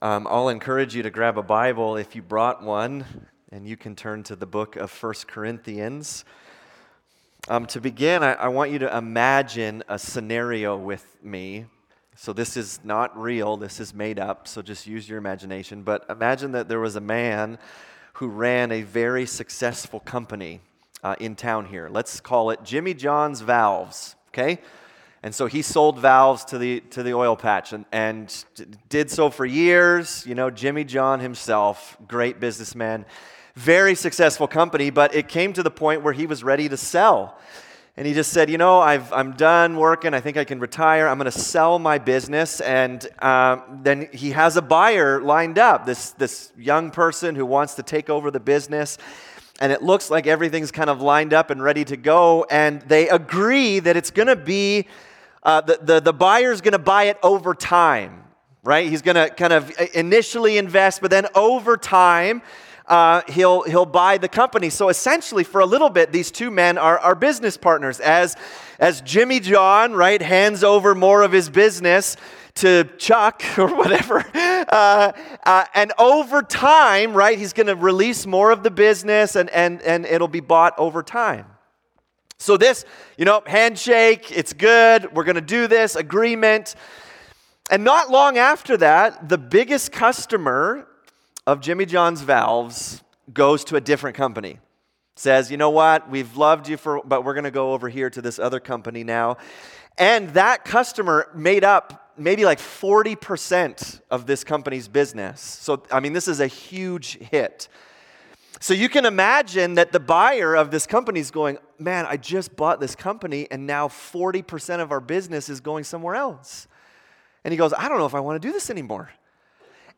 Um, I'll encourage you to grab a Bible if you brought one, and you can turn to the book of First Corinthians. Um, to begin, I, I want you to imagine a scenario with me. So, this is not real, this is made up, so just use your imagination. But imagine that there was a man who ran a very successful company uh, in town here. Let's call it Jimmy John's Valves, okay? And so he sold valves to the, to the oil patch and, and did so for years. You know, Jimmy John himself, great businessman, very successful company, but it came to the point where he was ready to sell. And he just said, You know, I've, I'm done working. I think I can retire. I'm going to sell my business. And uh, then he has a buyer lined up, this, this young person who wants to take over the business and it looks like everything's kind of lined up and ready to go. And they agree that it's going to be uh, the, the, the buyer's going to buy it over time, right? He's going to kind of initially invest, but then over time, uh, he'll, he'll buy the company. So essentially, for a little bit, these two men are, are business partners. As, as Jimmy John, right, hands over more of his business to Chuck or whatever. Uh, uh, and over time, right, he's going to release more of the business and, and, and it'll be bought over time. So, this, you know, handshake, it's good, we're going to do this, agreement. And not long after that, the biggest customer of Jimmy John's valves goes to a different company. Says, you know what, we've loved you for, but we're going to go over here to this other company now. And that customer made up maybe like 40% of this company's business. So, I mean, this is a huge hit. So you can imagine that the buyer of this company is going, Man, I just bought this company, and now 40% of our business is going somewhere else. And he goes, I don't know if I want to do this anymore.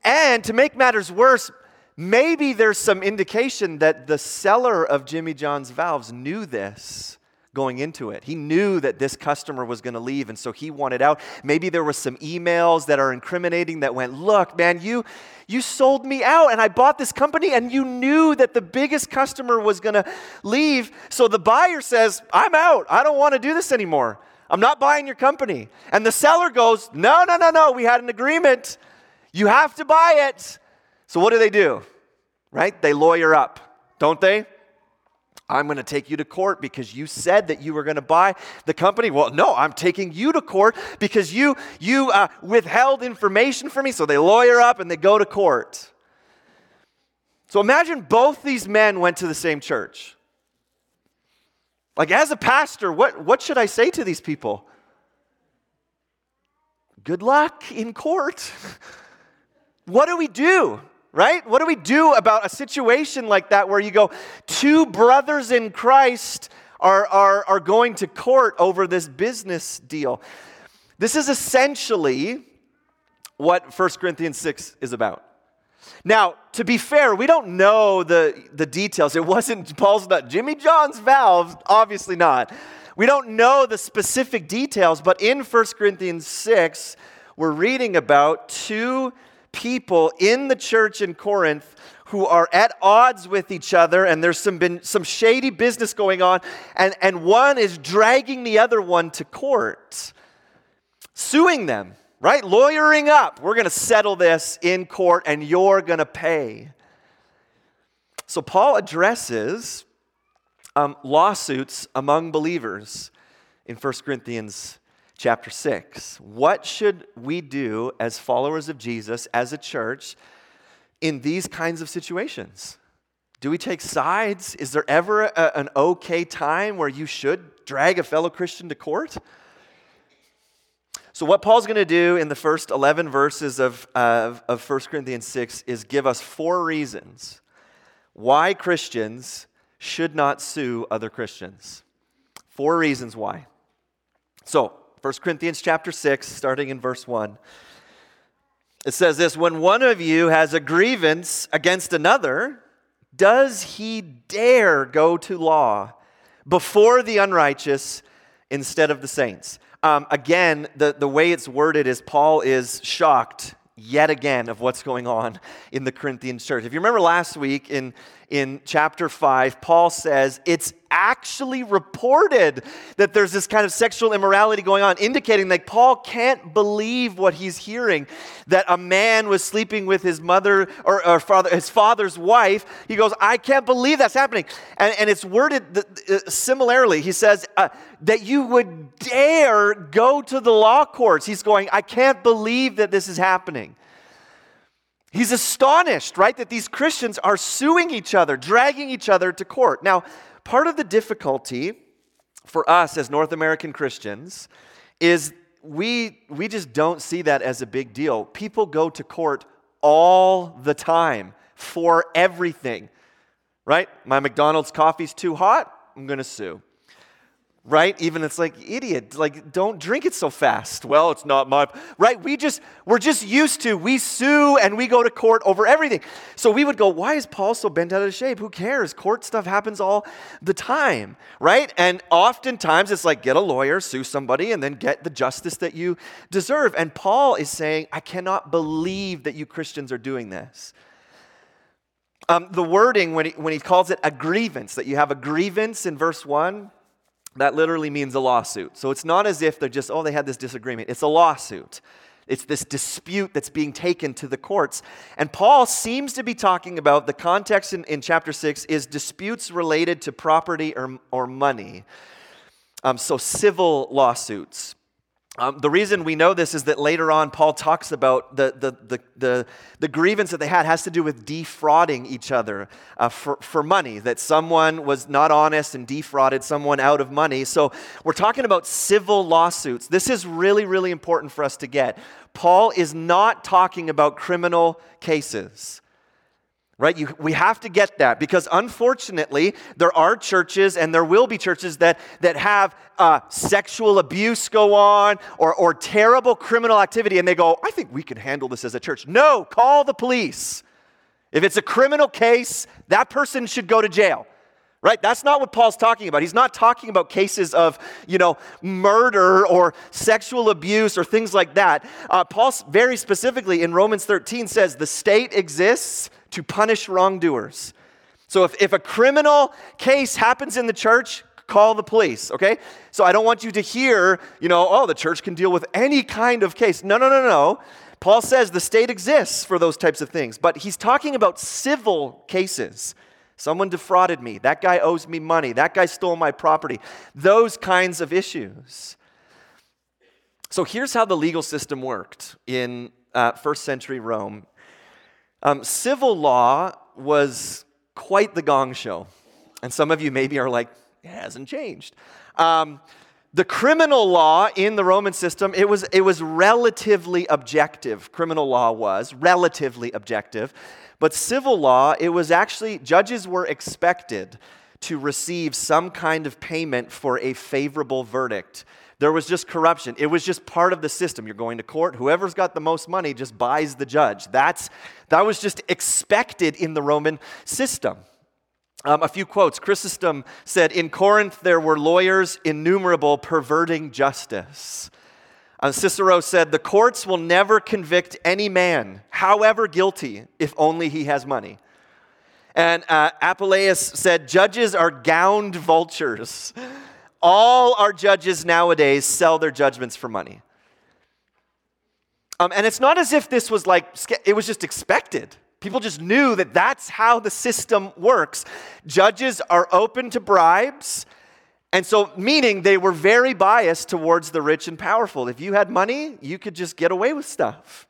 And to make matters worse, maybe there's some indication that the seller of Jimmy John's valves knew this going into it. He knew that this customer was going to leave, and so he wanted out. Maybe there was some emails that are incriminating that went, "Look, man, you you sold me out, and I bought this company, and you knew that the biggest customer was going to leave. So the buyer says, "I'm out. I don't want to do this anymore. I'm not buying your company." And the seller goes, "No, no, no, no. We had an agreement. You have to buy it." So what do they do? Right? They lawyer up, don't they? I'm going to take you to court because you said that you were going to buy the company. Well, no, I'm taking you to court because you, you uh, withheld information from me. So they lawyer up and they go to court. So imagine both these men went to the same church. Like, as a pastor, what, what should I say to these people? Good luck in court. what do we do? Right? What do we do about a situation like that where you go, two brothers in Christ are, are, are going to court over this business deal? This is essentially what 1 Corinthians 6 is about. Now, to be fair, we don't know the, the details. It wasn't Paul's not Jimmy John's valves, obviously not. We don't know the specific details, but in 1 Corinthians 6, we're reading about two people in the church in Corinth who are at odds with each other and there's some been some shady business going on and, and one is dragging the other one to court suing them right? Lawyering up. We're going to settle this in court and you're going to pay. So paul addresses um, lawsuits among believers in 1 corinthians chapter 6. What should we do as followers of Jesus, as a church, in these kinds of situations? Do we take sides? Is there ever a, an okay time where you should drag a fellow Christian to court? So, what Paul's going to do in the first 11 verses of, of, of 1 Corinthians 6 is give us four reasons why Christians should not sue other Christians. Four reasons why. So, 1 Corinthians chapter 6, starting in verse 1. It says this When one of you has a grievance against another, does he dare go to law before the unrighteous instead of the saints? Um, again, the, the way it's worded is Paul is shocked yet again of what's going on in the Corinthian church. If you remember last week in, in chapter 5, Paul says, It's actually reported that there's this kind of sexual immorality going on, indicating that Paul can't believe what he's hearing that a man was sleeping with his mother or, or father, his father's wife. He goes, I can't believe that's happening. And, and it's worded uh, similarly. He says, uh, that you would dare go to the law courts. He's going, I can't believe that this is happening. He's astonished, right, that these Christians are suing each other, dragging each other to court. Now, part of the difficulty for us as North American Christians is we, we just don't see that as a big deal. People go to court all the time for everything, right? My McDonald's coffee's too hot, I'm to sue right? Even it's like idiot like don't drink it so fast. Well it's not my right? We just we're just used to we sue and we go to court over everything. So we would go why is paul so bent out of shape? Who cares? Court stuff happens all the time right? And oftentimes it's like get a lawyer sue somebody and then get the justice that you deserve. And paul is saying i cannot believe that you christians are doing this. Um, the wording when he, when he calls it a grievance that you have a grievance in verse 1 that literally means a lawsuit. So it's not as if they're just, oh, they had this disagreement. It's a lawsuit. It's this dispute that's being taken to the courts. And Paul seems to be talking about the context in, in chapter 6 is disputes related to property or, or money. Um, so civil lawsuits. Um, the reason we know this is that later on, Paul talks about the, the, the, the, the grievance that they had has to do with defrauding each other uh, for, for money, that someone was not honest and defrauded someone out of money. So we're talking about civil lawsuits. This is really, really important for us to get. Paul is not talking about criminal cases right? You, we have to get that because unfortunately, there are churches and there will be churches that, that have uh, sexual abuse go on or, or terrible criminal activity, and they go, I think we can handle this as a church. No, call the police. If it's a criminal case, that person should go to jail. Right? That's not what Paul's talking about. He's not talking about cases of, you know, murder or sexual abuse or things like that. Uh, Paul very specifically in Romans 13 says the state exists to punish wrongdoers. So if, if a criminal case happens in the church, call the police, okay? So I don't want you to hear, you know, oh, the church can deal with any kind of case. No, no, no, no. Paul says the state exists for those types of things, but he's talking about civil cases. Someone defrauded me. That guy owes me money. That guy stole my property. Those kinds of issues. So here's how the legal system worked in uh, first century Rome um, civil law was quite the gong show. And some of you maybe are like, it hasn't changed. Um, the criminal law in the Roman system, it was, it was relatively objective. Criminal law was relatively objective. But civil law, it was actually, judges were expected to receive some kind of payment for a favorable verdict. There was just corruption. It was just part of the system. You're going to court, whoever's got the most money just buys the judge. That's, that was just expected in the Roman system. Um, a few quotes. Chrysostom said, In Corinth there were lawyers innumerable perverting justice. Uh, Cicero said, The courts will never convict any man, however guilty, if only he has money. And uh, Apuleius said, Judges are gowned vultures. All our judges nowadays sell their judgments for money. Um, and it's not as if this was like, it was just expected. People just knew that that's how the system works. Judges are open to bribes. And so, meaning they were very biased towards the rich and powerful. If you had money, you could just get away with stuff.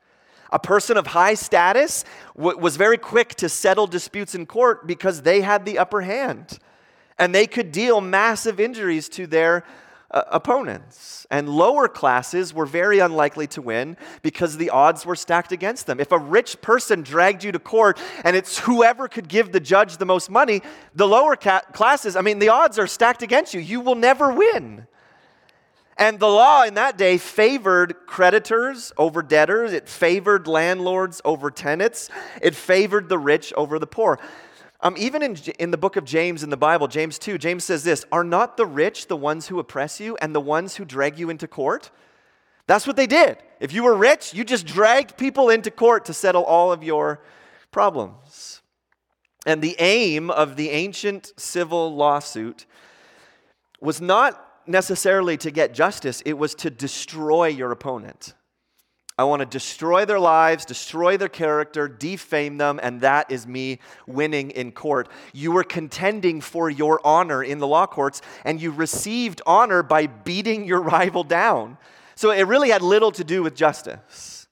A person of high status w- was very quick to settle disputes in court because they had the upper hand and they could deal massive injuries to their uh, opponents. And lower classes were very unlikely to win because the odds were stacked against them. If a rich person dragged you to court and it's whoever could give the judge the most money, the lower ca- classes, I mean, the odds are stacked against you. You will never win. And the law in that day favored creditors over debtors, it favored landlords over tenants, it favored the rich over the poor. Um, even in, in the book of James in the Bible, James 2, James says this Are not the rich the ones who oppress you and the ones who drag you into court? That's what they did. If you were rich, you just dragged people into court to settle all of your problems. And the aim of the ancient civil lawsuit was not necessarily to get justice, it was to destroy your opponent. I want to destroy their lives, destroy their character, defame them, and that is me winning in court. You were contending for your honor in the law courts, and you received honor by beating your rival down. So it really had little to do with justice.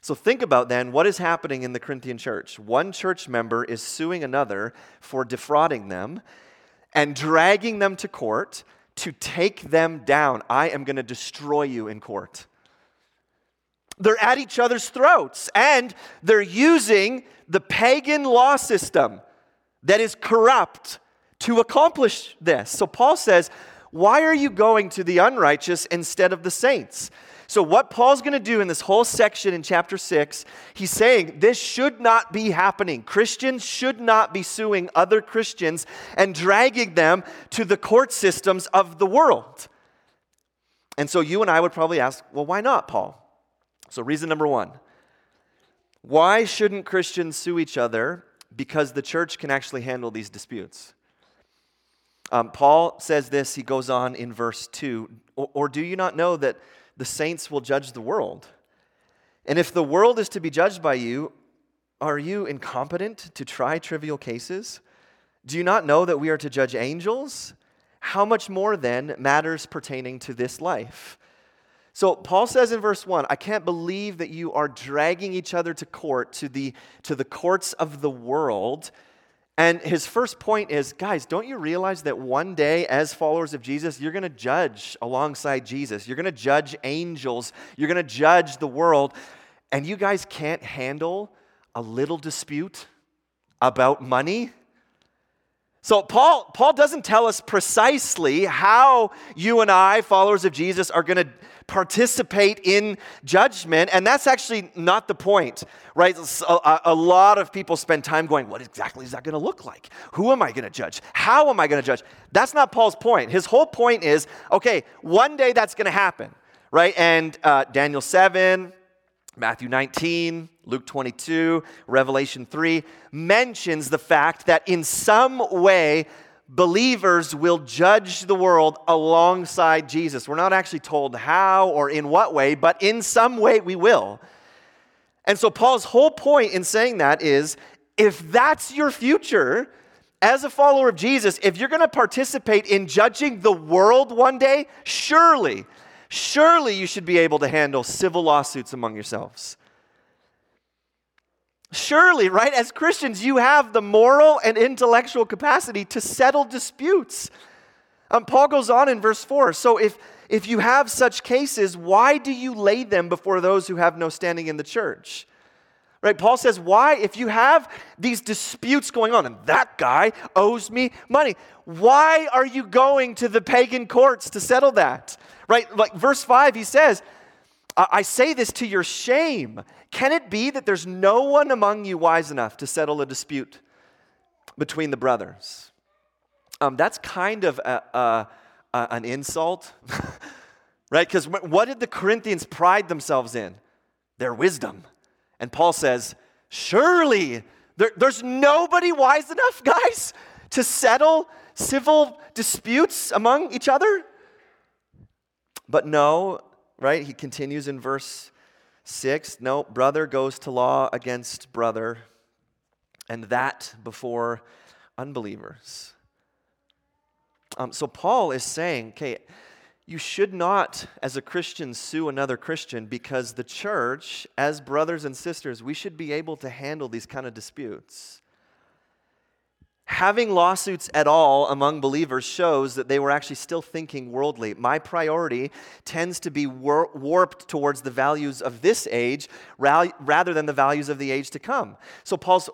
So think about then what is happening in the Corinthian church. One church member is suing another for defrauding them and dragging them to court to take them down. I am going to destroy you in court. They're at each other's throats and they're using the pagan law system that is corrupt to accomplish this. So Paul says, Why are you going to the unrighteous instead of the saints? So, what Paul's going to do in this whole section in chapter 6, he's saying this should not be happening. Christians should not be suing other Christians and dragging them to the court systems of the world. And so, you and I would probably ask, well, why not, Paul? So, reason number one why shouldn't Christians sue each other? Because the church can actually handle these disputes. Um, Paul says this, he goes on in verse 2 or, or do you not know that the saints will judge the world. And if the world is to be judged by you, are you incompetent to try trivial cases? Do you not know that we are to judge angels? How much more then matters pertaining to this life? So Paul says in verse 1, I can't believe that you are dragging each other to court, to the, to the courts of the world, and his first point is guys, don't you realize that one day, as followers of Jesus, you're going to judge alongside Jesus? You're going to judge angels. You're going to judge the world. And you guys can't handle a little dispute about money? So, Paul, Paul doesn't tell us precisely how you and I, followers of Jesus, are going to participate in judgment. And that's actually not the point, right? A, a lot of people spend time going, what exactly is that going to look like? Who am I going to judge? How am I going to judge? That's not Paul's point. His whole point is okay, one day that's going to happen, right? And uh, Daniel 7, Matthew 19, Luke 22, Revelation 3 mentions the fact that in some way believers will judge the world alongside Jesus. We're not actually told how or in what way, but in some way we will. And so, Paul's whole point in saying that is if that's your future, as a follower of Jesus, if you're going to participate in judging the world one day, surely, surely you should be able to handle civil lawsuits among yourselves. Surely, right, as Christians, you have the moral and intellectual capacity to settle disputes. Um, Paul goes on in verse 4 So if, if you have such cases, why do you lay them before those who have no standing in the church? Right? Paul says, Why, if you have these disputes going on, and that guy owes me money, why are you going to the pagan courts to settle that? Right? Like verse 5, he says, I say this to your shame. Can it be that there's no one among you wise enough to settle a dispute between the brothers? Um, that's kind of a, a, a, an insult, right? Because what did the Corinthians pride themselves in? Their wisdom. And Paul says, Surely there, there's nobody wise enough, guys, to settle civil disputes among each other? But no, right? He continues in verse 6 no, brother goes to law against brother, and that before unbelievers. Um, so Paul is saying, okay, you should not, as a Christian, sue another Christian because the church, as brothers and sisters, we should be able to handle these kind of disputes having lawsuits at all among believers shows that they were actually still thinking worldly. My priority tends to be war- warped towards the values of this age rather than the values of the age to come. So, Paul's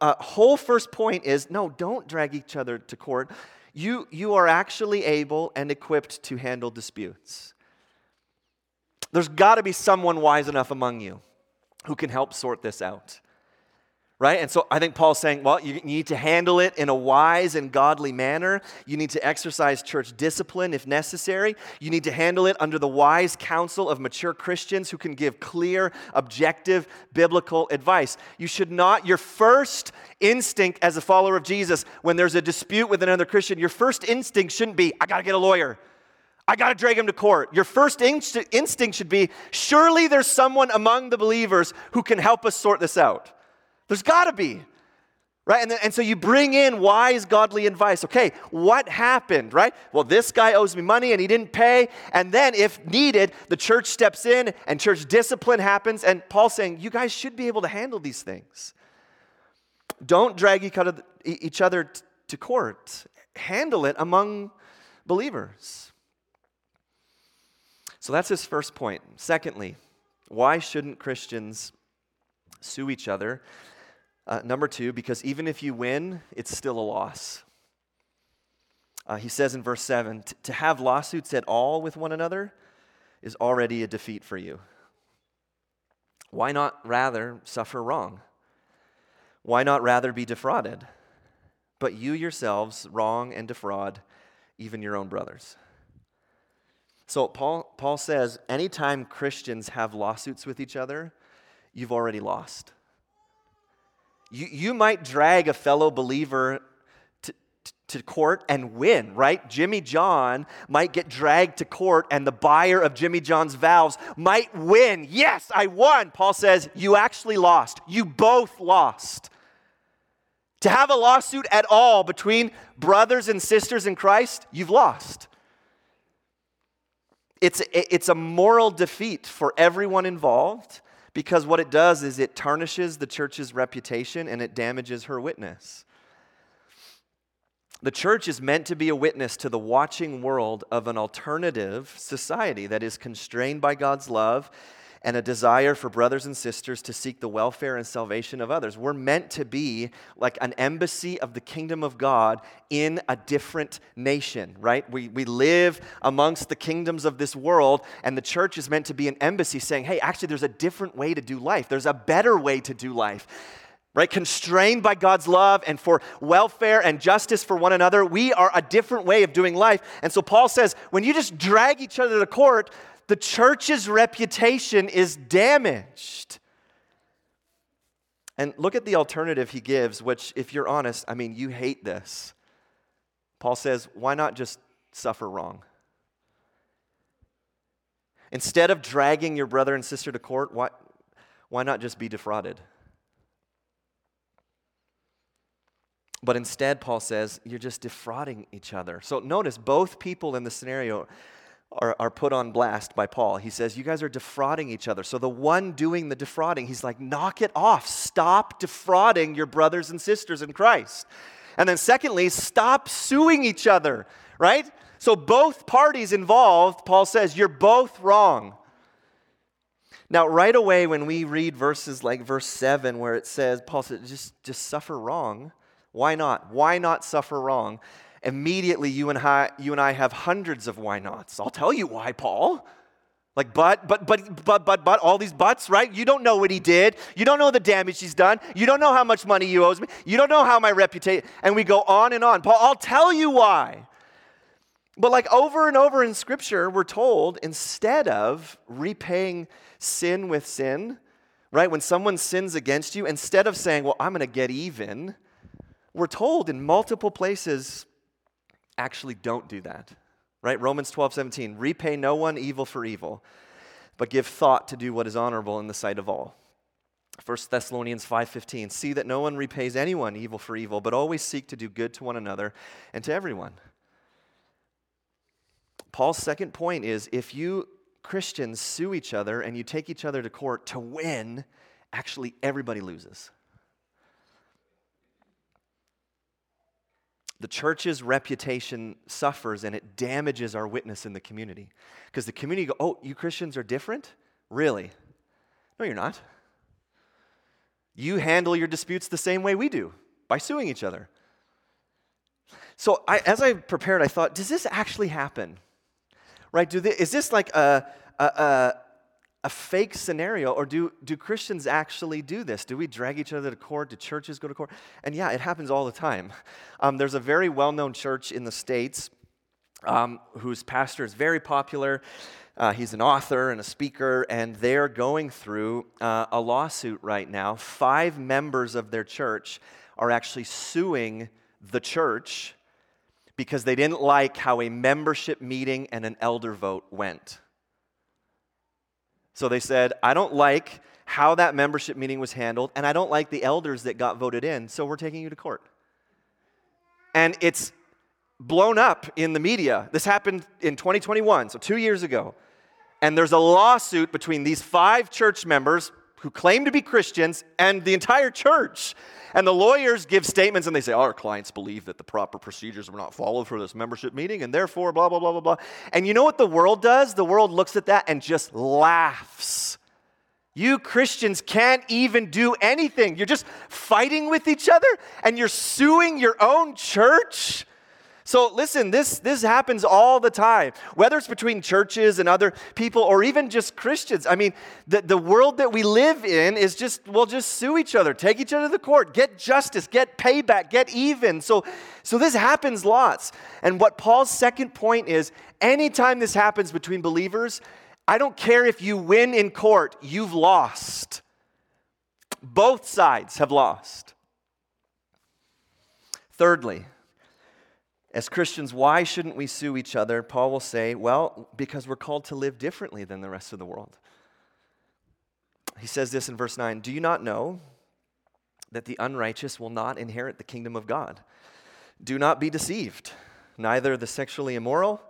uh, whole first point is no, don't drag each other to court. You, you are actually able and equipped to handle disputes. There's got to be someone wise enough among you who can help sort this out right? And so I think Paul's saying, well, you need to handle it in a wise and godly manner. You need to exercise church discipline if necessary. You need to handle it under the wise counsel of mature Christians who can give clear, objective, biblical advice. You should not, your first instinct as a follower of Jesus, when there's a dispute with another Christian, your first instinct shouldn't be, I gotta get a lawyer. I got to drag him to court. Your first instinct should be surely there's someone among the believers who can help us sort this out. There's got to be. Right? And, then, and so you bring in wise, godly advice. Okay, what happened, right? Well, this guy owes me money and he didn't pay. And then, if needed, the church steps in and church discipline happens. And Paul's saying, you guys should be able to handle these things. Don't drag each other to court, handle it among believers. So that's his first point. Secondly, why shouldn't Christians sue each other? Uh, number two, because even if you win, it's still a loss. Uh, he says in verse 7 to have lawsuits at all with one another is already a defeat for you. Why not rather suffer wrong? Why not rather be defrauded? But you yourselves wrong and defraud even your own brothers. So Paul, Paul says anytime Christians have lawsuits with each other, you've already lost. You, you might drag a fellow believer to, to court and win, right? Jimmy John might get dragged to court, and the buyer of Jimmy John's valves might win. Yes, I won. Paul says, You actually lost. You both lost. To have a lawsuit at all between brothers and sisters in Christ, you've lost. It's, it's a moral defeat for everyone involved because what it does is it tarnishes the church's reputation and it damages her witness. The church is meant to be a witness to the watching world of an alternative society that is constrained by God's love and a desire for brothers and sisters to seek the welfare and salvation of others. We're meant to be like an embassy of the kingdom of God in a different nation, right? We, we live amongst the kingdoms of this world, and the church is meant to be an embassy saying, hey, actually, there's a different way to do life, there's a better way to do life right? Constrained by God's love and for welfare and justice for one another. We are a different way of doing life. And so Paul says when you just drag each other to court, the church's reputation is damaged. And look at the alternative he gives, which, if you're honest, I mean, you hate this. Paul says, why not just suffer wrong? Instead of dragging your brother and sister to court, why, why not just be defrauded? But instead, Paul says, you're just defrauding each other. So notice both people in the scenario are, are put on blast by Paul. He says, You guys are defrauding each other. So the one doing the defrauding, he's like, Knock it off. Stop defrauding your brothers and sisters in Christ. And then, secondly, stop suing each other, right? So both parties involved, Paul says, You're both wrong. Now, right away, when we read verses like verse 7, where it says, Paul says, just, just suffer wrong. Why not? Why not suffer wrong? Immediately you and I, you and I have hundreds of why nots. I'll tell you why, Paul. Like, but, but, but, but, but, but, all these buts, right? You don't know what he did. You don't know the damage he's done. You don't know how much money he owes me. You don't know how my reputation, and we go on and on. Paul, I'll tell you why. But, like, over and over in Scripture, we're told instead of repaying sin with sin, right? When someone sins against you, instead of saying, well, I'm going to get even, we're told in multiple places, actually don't do that. Right? Romans 12, 17. Repay no one evil for evil, but give thought to do what is honorable in the sight of all. 1 Thessalonians 5:15 See that no one repays anyone evil for evil but always seek to do good to one another and to everyone. Paul's second point is if you Christians sue each other and you take each other to court to win, actually everybody loses. The church's reputation suffers and it damages our witness in the community. Because the community go, oh, you Christians are different? Really? No, you're not. You handle your disputes the same way we do, by suing each other. So I, as I prepared, I thought, does this actually happen? Right? Do they, is this like a, a, a fake scenario, or do, do Christians actually do this? Do we drag each other to court? Do churches go to court? And yeah, it happens all the time. Um, there's a very well known church in the States um, whose pastor is very popular. Uh, he's an author and a speaker, and they're going through uh, a lawsuit right now. Five members of their church are actually suing the church because they didn't like how a membership meeting and an elder vote went. So they said, I don't like how that membership meeting was handled, and I don't like the elders that got voted in, so we're taking you to court. And it's blown up in the media. This happened in 2021, so two years ago. And there's a lawsuit between these five church members who claim to be Christians and the entire church. And the lawyers give statements and they say, Our clients believe that the proper procedures were not followed for this membership meeting, and therefore, blah, blah, blah, blah, blah. And you know what the world does? The world looks at that and just laughs. You Christians can't even do anything. You're just fighting with each other and you're suing your own church. So listen, this, this happens all the time, whether it's between churches and other people or even just Christians. I mean, the, the world that we live in is just, we'll just sue each other, take each other to the court, get justice, get payback, get even. So, so this happens lots. And what Paul's second point is anytime this happens between believers, I don't care if you win in court, you've lost. Both sides have lost. Thirdly, as Christians, why shouldn't we sue each other? Paul will say, well, because we're called to live differently than the rest of the world. He says this in verse 9 Do you not know that the unrighteous will not inherit the kingdom of God? Do not be deceived. Neither the sexually immoral,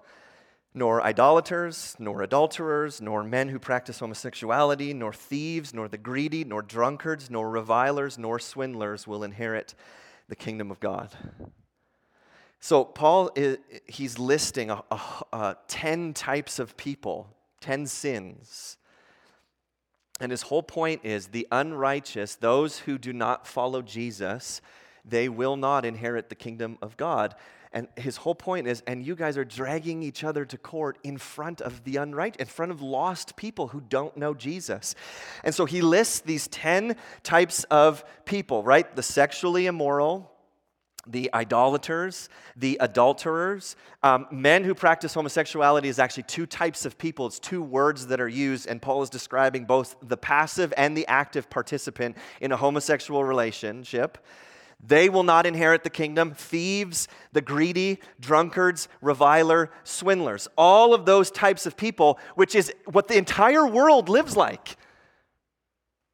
nor idolaters, nor adulterers, nor men who practice homosexuality, nor thieves, nor the greedy, nor drunkards, nor revilers, nor swindlers will inherit the kingdom of God. So, Paul, is, he's listing a, a, a 10 types of people, 10 sins. And his whole point is the unrighteous, those who do not follow Jesus, they will not inherit the kingdom of God. And his whole point is, and you guys are dragging each other to court in front of the unrighteous, in front of lost people who don't know Jesus. And so he lists these 10 types of people, right? The sexually immoral, the idolaters, the adulterers. Um, men who practice homosexuality is actually two types of people. It's two words that are used, and Paul is describing both the passive and the active participant in a homosexual relationship. They will not inherit the kingdom. Thieves, the greedy, drunkards, reviler, swindlers. All of those types of people, which is what the entire world lives like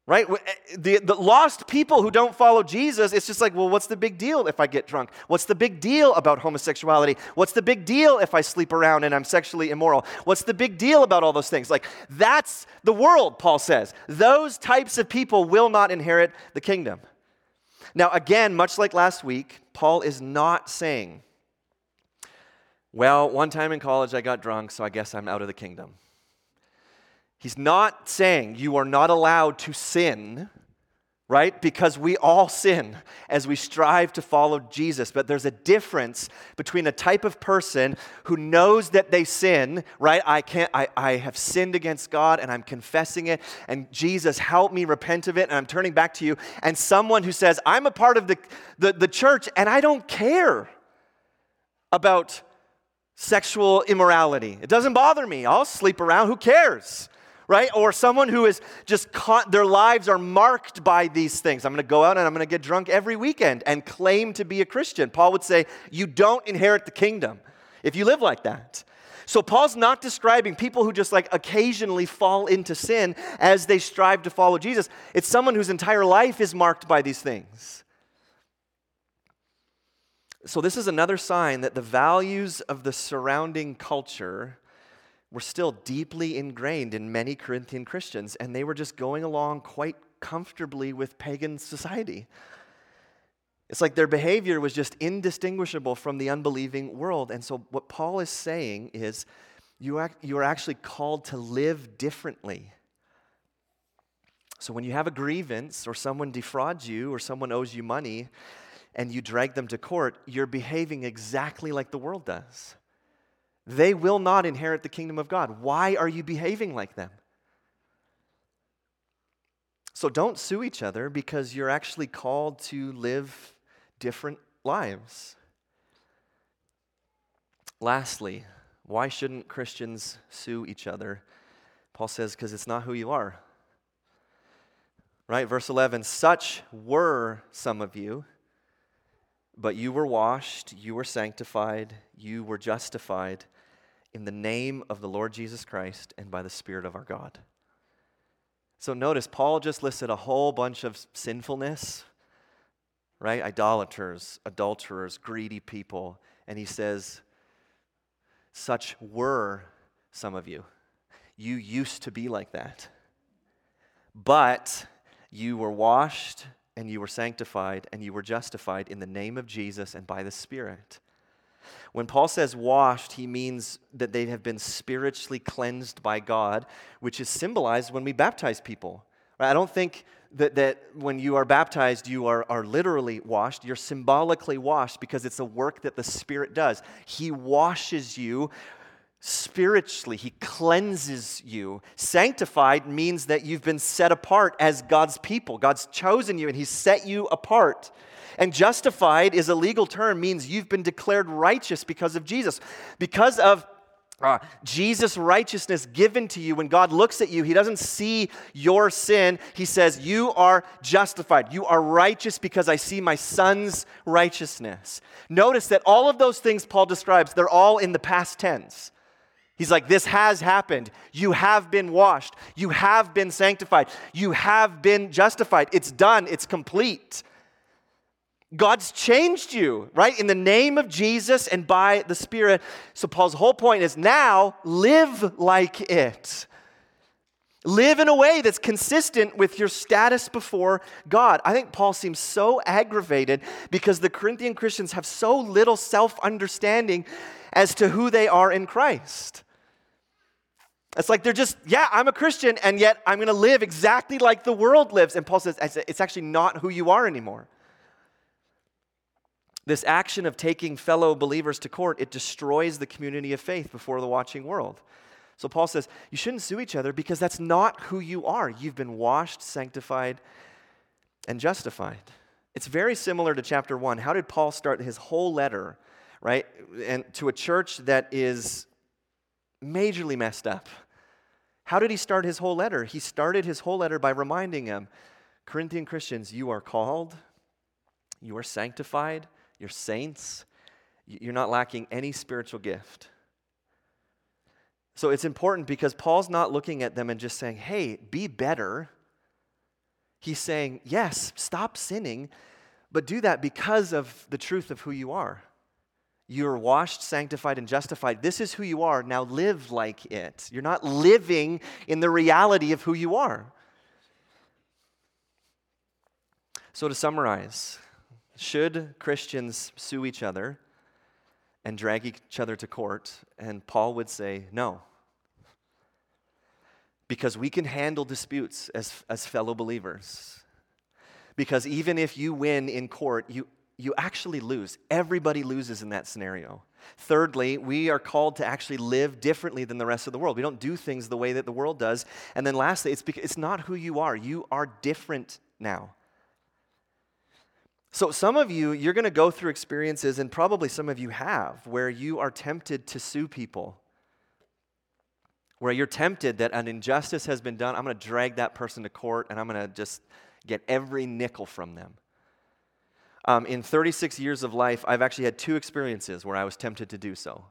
right? Eh, the, the lost people who don't follow Jesus, it's just like, well, what's the big deal if I get drunk? What's the big deal about homosexuality? What's the big deal if I sleep around and I'm sexually immoral? What's the big deal about all those things? Like, that's the world, Paul says. Those types of people will not inherit the kingdom. Now, again, much like last week, Paul is not saying, well, one time in college I got drunk, so I guess I'm out of the kingdom. He's not saying you are not allowed to sin, right? Because we all sin as we strive to follow Jesus. But there's a difference between a type of person who knows that they sin, right? I can't, I, I have sinned against God and I'm confessing it, and Jesus, help me repent of it, and I'm turning back to you. And someone who says, I'm a part of the, the, the church and I don't care about sexual immorality. It doesn't bother me. I'll sleep around. Who cares? Right? Or someone who is just caught, their lives are marked by these things. I'm going to go out and I'm going to get drunk every weekend and claim to be a Christian. Paul would say, You don't inherit the kingdom if you live like that. So Paul's not describing people who just like occasionally fall into sin as they strive to follow Jesus. It's someone whose entire life is marked by these things. So, this is another sign that the values of the surrounding culture were still deeply ingrained in many Corinthian Christians, and they were just going along quite comfortably with pagan society. It's like their behavior was just indistinguishable from the unbelieving world. And so, what Paul is saying is, you are, you are actually called to live differently. So, when you have a grievance, or someone defrauds you, or someone owes you money, and you drag them to court, you're behaving exactly like the world does. They will not inherit the kingdom of God. Why are you behaving like them? So don't sue each other because you're actually called to live different lives. Lastly, why shouldn't Christians sue each other? Paul says, because it's not who you are. Right? Verse 11 Such were some of you, but you were washed, you were sanctified, you were justified in the name of the Lord Jesus Christ and by the Spirit of our God. So notice, Paul just listed a whole bunch of sinfulness, right? Idolaters, adulterers, greedy people. And he says, Such were some of you. You used to be like that. But you were washed and you were sanctified and you were justified in the name of Jesus and by the Spirit. When Paul says washed, he means that they have been spiritually cleansed by God, which is symbolized when we baptize people. I don't think that, that when you are baptized, you are, are literally washed. You're symbolically washed because it's a work that the Spirit does. He washes you spiritually, He cleanses you. Sanctified means that you've been set apart as God's people. God's chosen you and He's set you apart. And justified is a legal term, means you've been declared righteous because of Jesus. Because of uh, Jesus' righteousness given to you, when God looks at you, He doesn't see your sin. He says, You are justified. You are righteous because I see my Son's righteousness. Notice that all of those things Paul describes, they're all in the past tense. He's like, This has happened. You have been washed. You have been sanctified. You have been justified. It's done. It's complete. God's changed you, right? In the name of Jesus and by the Spirit. So, Paul's whole point is now live like it. Live in a way that's consistent with your status before God. I think Paul seems so aggravated because the Corinthian Christians have so little self understanding as to who they are in Christ. It's like they're just, yeah, I'm a Christian, and yet I'm going to live exactly like the world lives. And Paul says, it's actually not who you are anymore. This action of taking fellow believers to court, it destroys the community of faith before the watching world. So Paul says, you shouldn't sue each other because that's not who you are. You've been washed, sanctified, and justified. It's very similar to chapter 1. How did Paul start his whole letter, right? And to a church that is majorly messed up. How did he start his whole letter? He started his whole letter by reminding them Corinthian Christians, you are called, you are sanctified, you're saints, you're not lacking any spiritual gift. So it's important because Paul's not looking at them and just saying, hey, be better. He's saying, yes, stop sinning, but do that because of the truth of who you are. You're washed, sanctified, and justified. This is who you are. Now live like it. You're not living in the reality of who you are. So, to summarize, should Christians sue each other and drag each other to court? And Paul would say, no. Because we can handle disputes as, as fellow believers. Because even if you win in court, you you actually lose. Everybody loses in that scenario. Thirdly, we are called to actually live differently than the rest of the world. We don't do things the way that the world does. And then lastly, it's, because, it's not who you are. You are different now. So, some of you, you're going to go through experiences, and probably some of you have, where you are tempted to sue people. Where you're tempted that an injustice has been done. I'm going to drag that person to court and I'm going to just get every nickel from them. Um, in 36 years of life, I've actually had two experiences where I was tempted to do so.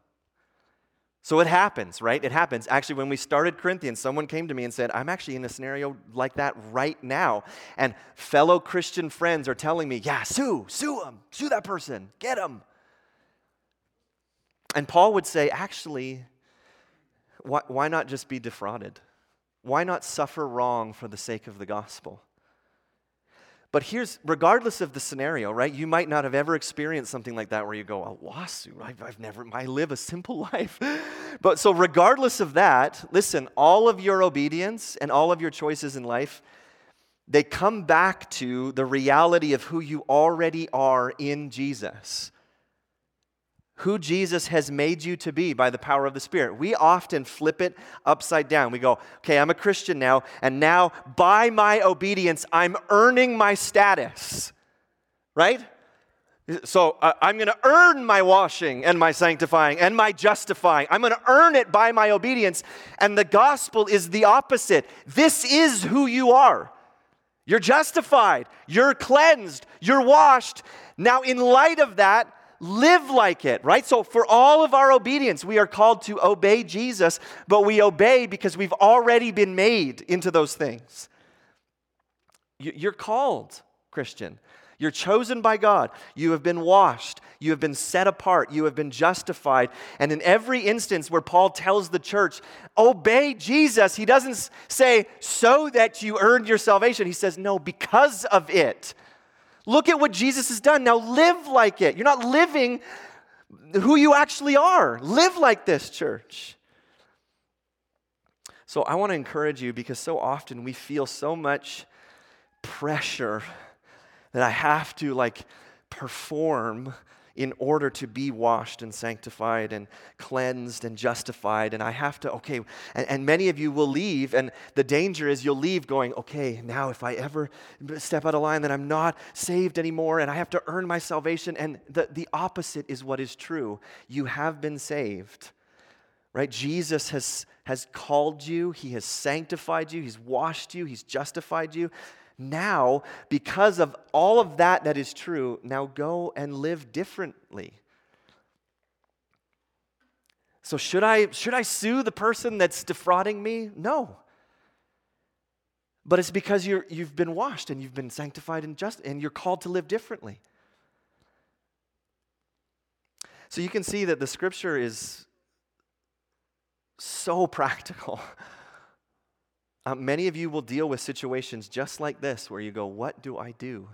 So it happens, right? It happens. Actually, when we started Corinthians, someone came to me and said, I'm actually in a scenario like that right now. And fellow Christian friends are telling me, yeah, sue, sue them, sue that person, get them. And Paul would say, actually, why, why not just be defrauded? Why not suffer wrong for the sake of the gospel? But here's, regardless of the scenario, right? You might not have ever experienced something like that where you go, a lawsuit. I've, I've never, I live a simple life. but so, regardless of that, listen, all of your obedience and all of your choices in life, they come back to the reality of who you already are in Jesus. Who Jesus has made you to be by the power of the Spirit. We often flip it upside down. We go, okay, I'm a Christian now, and now by my obedience, I'm earning my status, right? So uh, I'm going to earn my washing and my sanctifying and my justifying. I'm going to earn it by my obedience. And the gospel is the opposite. This is who you are. You're justified, you're cleansed, you're washed. Now, in light of that, live like it, right? So, for all of our obedience, we are called to obey Jesus, but we obey because we've already been made into those things. You're called, Christian. You're chosen by God. You have been washed. You have been set apart. You have been justified. And in every instance where Paul tells the church, obey Jesus, he doesn't say, so that you earned your salvation. He says, no, because of it. Look at what Jesus has done. Now live like it. You're not living who you actually are. Live like this, church. So I want to encourage you because so often we feel so much pressure that I have to like perform in order to be washed and sanctified and cleansed and justified. And I have to, okay, and, and, many of you will leave, and the danger is you'll leave going, okay, now if I ever step out of line, then I'm not saved anymore and I have to earn my salvation. And the, the opposite is what is true. You have been saved, right? Jesus has, has called you, He has sanctified you, He's washed you, He's justified you. Now, because of all of that that is true, now go and live differently. So should I should I sue the person that's defrauding me? No. But it's because you're, you've been washed and you've been sanctified and just and you're called to live differently. So you can see that the scripture is so practical. Uh, many of you will deal with situations just like this where you go, What do I do?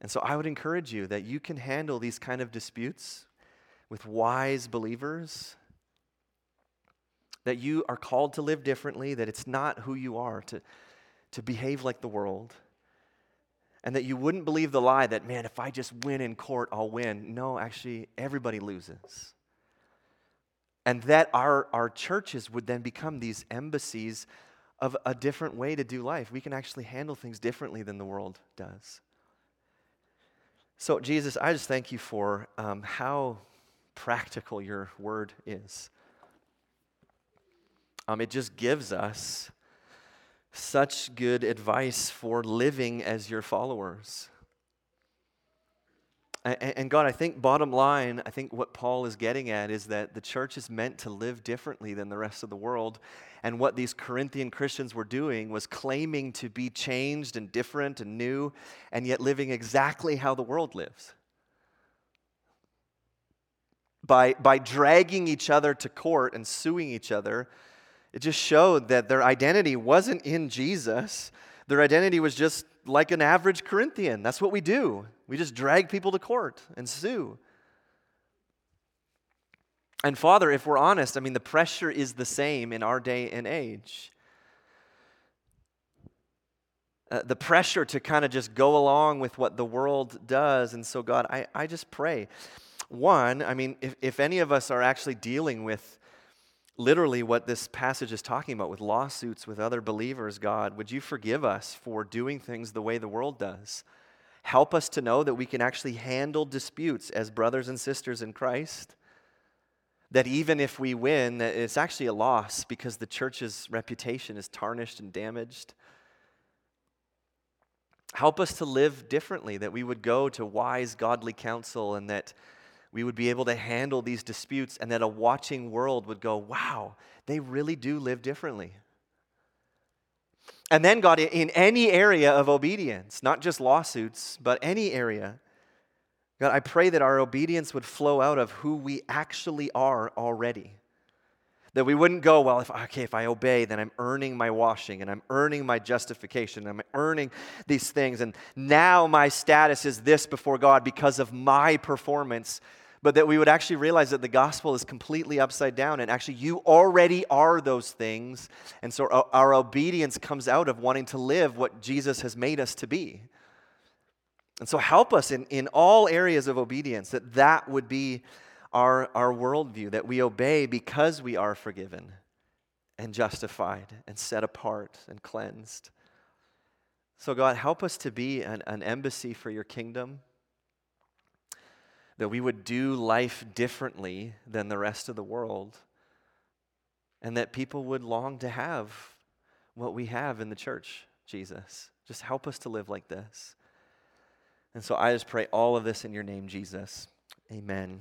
And so I would encourage you that you can handle these kind of disputes with wise believers, that you are called to live differently, that it's not who you are to, to behave like the world, and that you wouldn't believe the lie that, man, if I just win in court, I'll win. No, actually, everybody loses. And that our, our churches would then become these embassies of a different way to do life. We can actually handle things differently than the world does. So, Jesus, I just thank you for um, how practical your word is. Um, it just gives us such good advice for living as your followers. And God, I think bottom line, I think what Paul is getting at is that the church is meant to live differently than the rest of the world. And what these Corinthian Christians were doing was claiming to be changed and different and new, and yet living exactly how the world lives. By, by dragging each other to court and suing each other, it just showed that their identity wasn't in Jesus. Their identity was just like an average Corinthian. That's what we do. We just drag people to court and sue. And Father, if we're honest, I mean, the pressure is the same in our day and age. Uh, the pressure to kind of just go along with what the world does. And so, God, I, I just pray. One, I mean, if, if any of us are actually dealing with literally what this passage is talking about with lawsuits with other believers, God, would you forgive us for doing things the way the world does? Help us to know that we can actually handle disputes as brothers and sisters in Christ. That even if we win, it's actually a loss because the church's reputation is tarnished and damaged. Help us to live differently, that we would go to wise, godly counsel, and that we would be able to handle these disputes, and that a watching world would go, wow, they really do live differently. And then, God, in any area of obedience, not just lawsuits, but any area, God, I pray that our obedience would flow out of who we actually are already. That we wouldn't go, well, if okay, if I obey, then I'm earning my washing and I'm earning my justification, and I'm earning these things, and now my status is this before God because of my performance but that we would actually realize that the gospel is completely upside down and actually you already are those things. And so our, obedience comes out of wanting to live what Jesus has made us to be. And so help us in, in all areas of obedience that that would be our, our worldview, that we obey because we are forgiven and justified and set apart and cleansed. So, God, help us to be an, an embassy for your kingdom, that we would do life differently than the rest of the world, and that people would long to have what we have in the church, Jesus. Just help us to live like this. And so I just pray all of this in your name, Jesus. Amen.